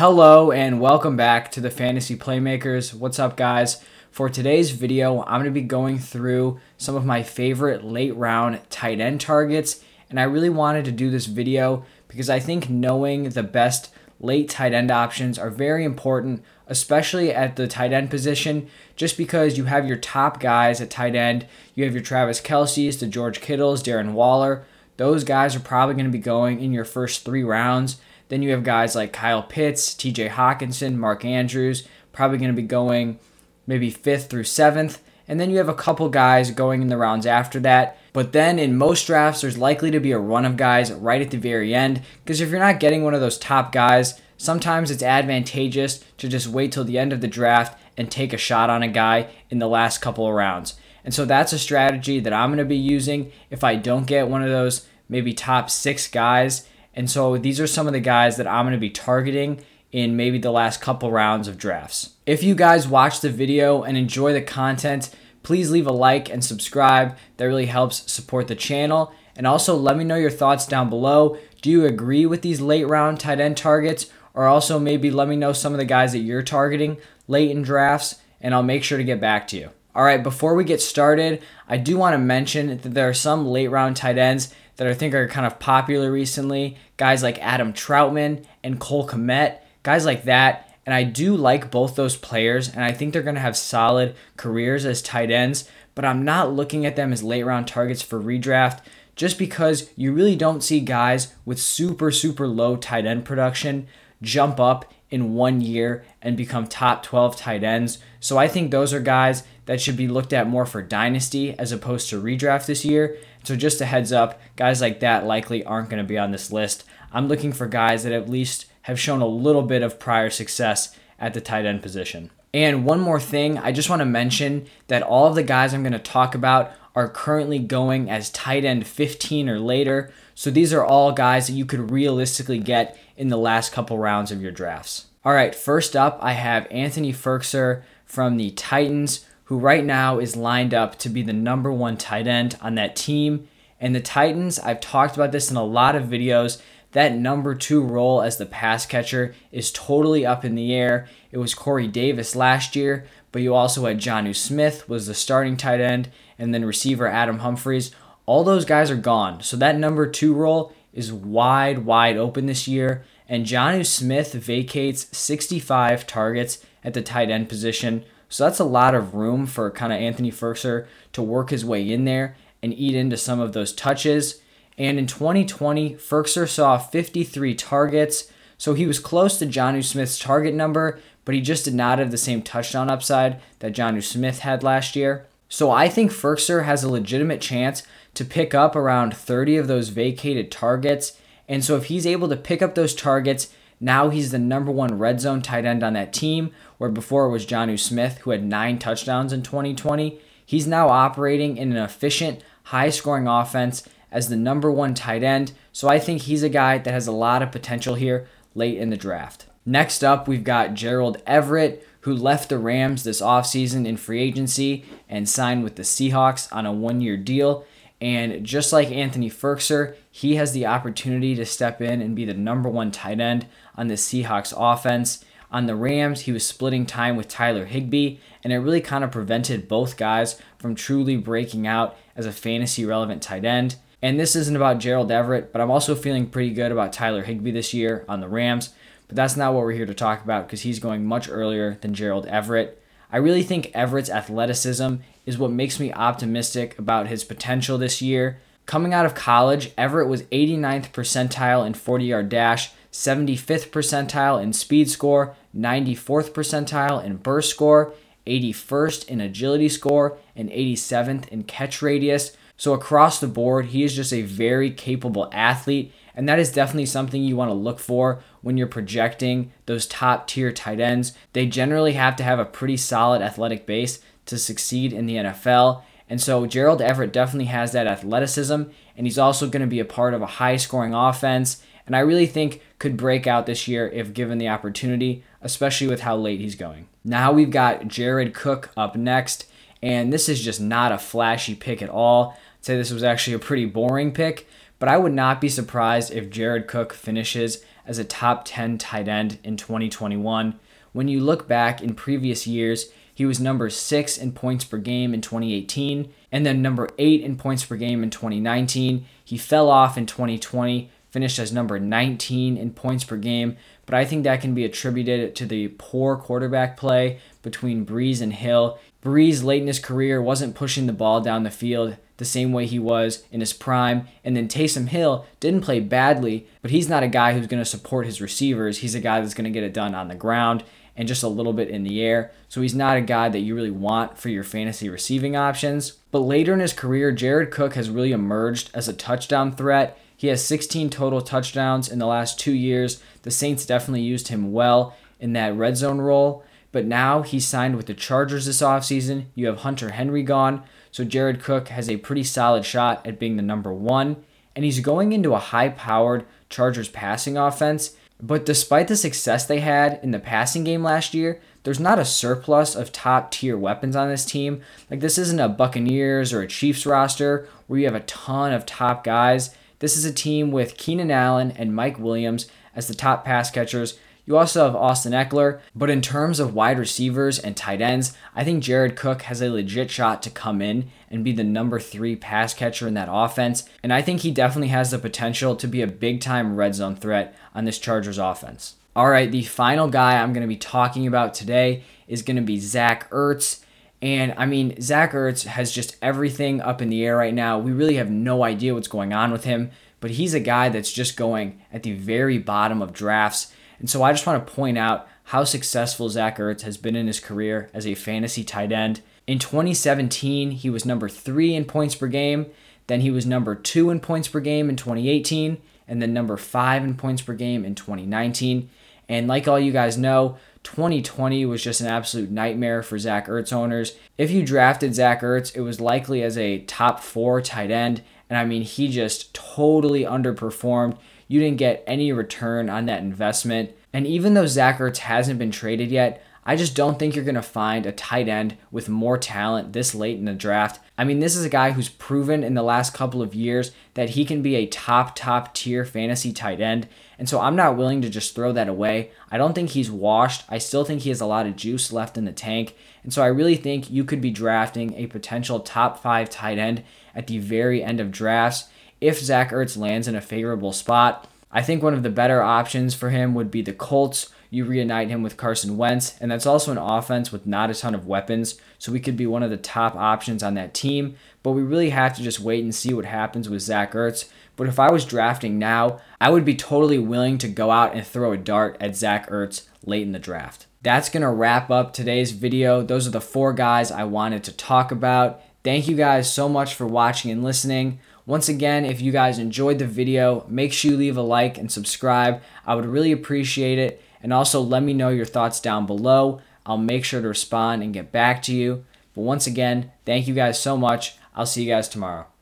Hello and welcome back to the Fantasy Playmakers. What's up, guys? For today's video, I'm going to be going through some of my favorite late round tight end targets, and I really wanted to do this video because I think knowing the best late tight end options are very important, especially at the tight end position, just because you have your top guys at tight end. You have your Travis Kelce's, the George Kittles, Darren Waller. Those guys are probably going to be going in your first three rounds. Then you have guys like Kyle Pitts, TJ Hockenson, Mark Andrews, probably going to be going maybe fifth through seventh. And then you have a couple guys going in the rounds after that. But then in most drafts, there's likely to be a run of guys right at the very end. Because if you're not getting one of those top guys, sometimes it's advantageous to just wait till the end of the draft and take a shot on a guy in the last couple of rounds. And so that's a strategy that I'm going to be using if I don't get one of those maybe top six guys and so these are some of the guys that I'm going to be targeting in maybe the last couple rounds of drafts. If you guys watch the video and enjoy the content, please leave a like and subscribe. That really helps support the channel. And also let me know your thoughts down below. Do you agree with these late round tight end targets? Or also maybe let me know some of the guys that you're targeting late in drafts, and I'll make sure to get back to you. All right, before we get started, I do want to mention that there are some late round tight ends that I think are kind of popular recently. Guys like Adam Trautman and Cole Kmet, guys like that. And I do like both those players, and I think they're going to have solid careers as tight ends, but I'm not looking at them as late round targets for redraft just because you really don't see guys with super, super low tight end production jump up in one year and become top 12 tight ends. So I think those are guys that should be looked at more for dynasty as opposed to redraft this year. So just a heads up, guys like that likely aren't going to be on this list. I'm looking for guys that at least have shown a little bit of prior success at the tight end position. And one more thing, I just want to mention that all of the guys I'm going to talk about are currently going as tight end 15 or later. So these are all guys that you could realistically get in the last couple rounds of your drafts. All right, first up, I have Anthony Firkser from the Titans, who right now is lined up to be the number one tight end on that team. And the Titans, I've talked about this in a lot of videos. That number two role as the pass catcher is totally up in the air. It was Corey Davis last year, but you also had Jonnu Smith was the starting tight end, and then receiver Adam Humphries. All those guys are gone. So that number two role is wide, wide open this year. And Jonnu Smith vacates 65 targets at the tight end position. So that's a lot of room for kind of Anthony Firkser to work his way in there and eat into some of those touches. And in 2020, Firkser saw 53 targets. So he was close to Jonnu Smith's target number, but he just did not have the same touchdown upside that Jonnu Smith had last year. So I think Firkser has a legitimate chance to pick up around 30 of those vacated targets. And so if he's able to pick up those targets, now he's the number one red zone tight end on that team, where before it was Jonnu Smith, who had nine touchdowns in 2020. He's now operating in an efficient, high scoring offense as the number one tight end. So I think he's a guy that has a lot of potential here late in the draft. Next up, we've got Gerald Everett, who left the Rams this offseason in free agency and signed with the Seahawks on a one year deal. And just like Anthony Firkser, he has the opportunity to step in and be the number one tight end on the Seahawks offense. On the Rams, he was splitting time with Tyler Higbee, and it really kind of prevented both guys from truly breaking out as a fantasy relevant tight end. And this isn't about Gerald Everett, but I'm also feeling pretty good about Tyler Higbee this year on the Rams. But that's not what we're here to talk about because he's going much earlier than Gerald Everett. I really think Everett's athleticism is what makes me optimistic about his potential this year. Coming out of college, Everett was 89th percentile in 40 yard dash, 75th percentile in speed score, 94th percentile in burst score, 81st in agility score, and 87th in catch radius. So across the board, he is just a very capable athlete, and that is definitely something you want to look for when you're projecting those top tier tight ends. They generally have to have a pretty solid athletic base to succeed in the NFL. And so Gerald Everett definitely has that athleticism, and he's also going to be a part of a high scoring offense. And I really think could break out this year if given the opportunity, especially with how late he's going. Now we've got Jared Cook up next, and this is just not a flashy pick at all. I'd say this was actually a pretty boring pick, but I would not be surprised if Jared Cook finishes as a top 10 tight end in 2021. When you look back in previous years, he was number six in points per game in 2018, and then number eight in points per game in 2019. He fell off in 2020, finished as number 19 in points per game, but I think that can be attributed to the poor quarterback play between Brees and Hill. Brees, late in his career, wasn't pushing the ball down the field the same way he was in his prime. And then Taysom Hill didn't play badly, but he's not a guy who's going to support his receivers. He's a guy that's going to get it done on the ground and just a little bit in the air. So he's not a guy that you really want for your fantasy receiving options. But later in his career, Jared Cook has really emerged as a touchdown threat. He has 16 total touchdowns in the last two years. The Saints definitely used him well in that red zone role. But now he's signed with the Chargers this offseason. You have Hunter Henry gone. So Jared Cook has a pretty solid shot at being the number one. And he's going into a high powered Chargers passing offense. But despite the success they had in the passing game last year, there's not a surplus of top tier weapons on this team. Like, this isn't a Buccaneers or a Chiefs roster where you have a ton of top guys. This is a team with Keenan Allen and Mike Williams as the top pass catchers. You also have Austin Ekeler, but in terms of wide receivers and tight ends, I think Jared Cook has a legit shot to come in and be the number three pass catcher in that offense. And I think he definitely has the potential to be a big time red zone threat on this Chargers offense. All right, the final guy I'm going to be talking about today is going to be Zach Ertz. And I mean, Zach Ertz has just everything up in the air right now. We really have no idea what's going on with him, but he's a guy that's just going at the very bottom of drafts. And so I just want to point out how successful Zach Ertz has been in his career as a fantasy tight end. In 2017, he was number three in points per game. Then he was number two in points per game in 2018, and then number five in points per game in 2019. And like all you guys know, 2020 was just an absolute nightmare for Zach Ertz owners. If you drafted Zach Ertz, it was likely as a top four tight end. And I mean, he just totally underperformed. You didn't get any return on that investment. And even though Zach Ertz hasn't been traded yet, I just don't think you're going to find a tight end with more talent this late in the draft. I mean, this is a guy who's proven in the last couple of years that he can be a top, top tier fantasy tight end. And so I'm not willing to just throw that away. I don't think he's washed. I still think he has a lot of juice left in the tank. And so I really think you could be drafting a potential top five tight end at the very end of drafts if Zach Ertz lands in a favorable spot. I think one of the better options for him would be the Colts. You reunite him with Carson Wentz, and that's also an offense with not a ton of weapons, so we could be one of the top options on that team. But we really have to just wait and see what happens with Zach Ertz. But if I was drafting now, I would be totally willing to go out and throw a dart at Zach Ertz late in the draft. That's going to wrap up today's video. Those are the four guys I wanted to talk about. Thank you guys so much for watching and listening. Once again, if you guys enjoyed the video, make sure you leave a like and subscribe. I would really appreciate it. And also let me know your thoughts down below. I'll make sure to respond and get back to you. But once again, thank you guys so much. I'll see you guys tomorrow.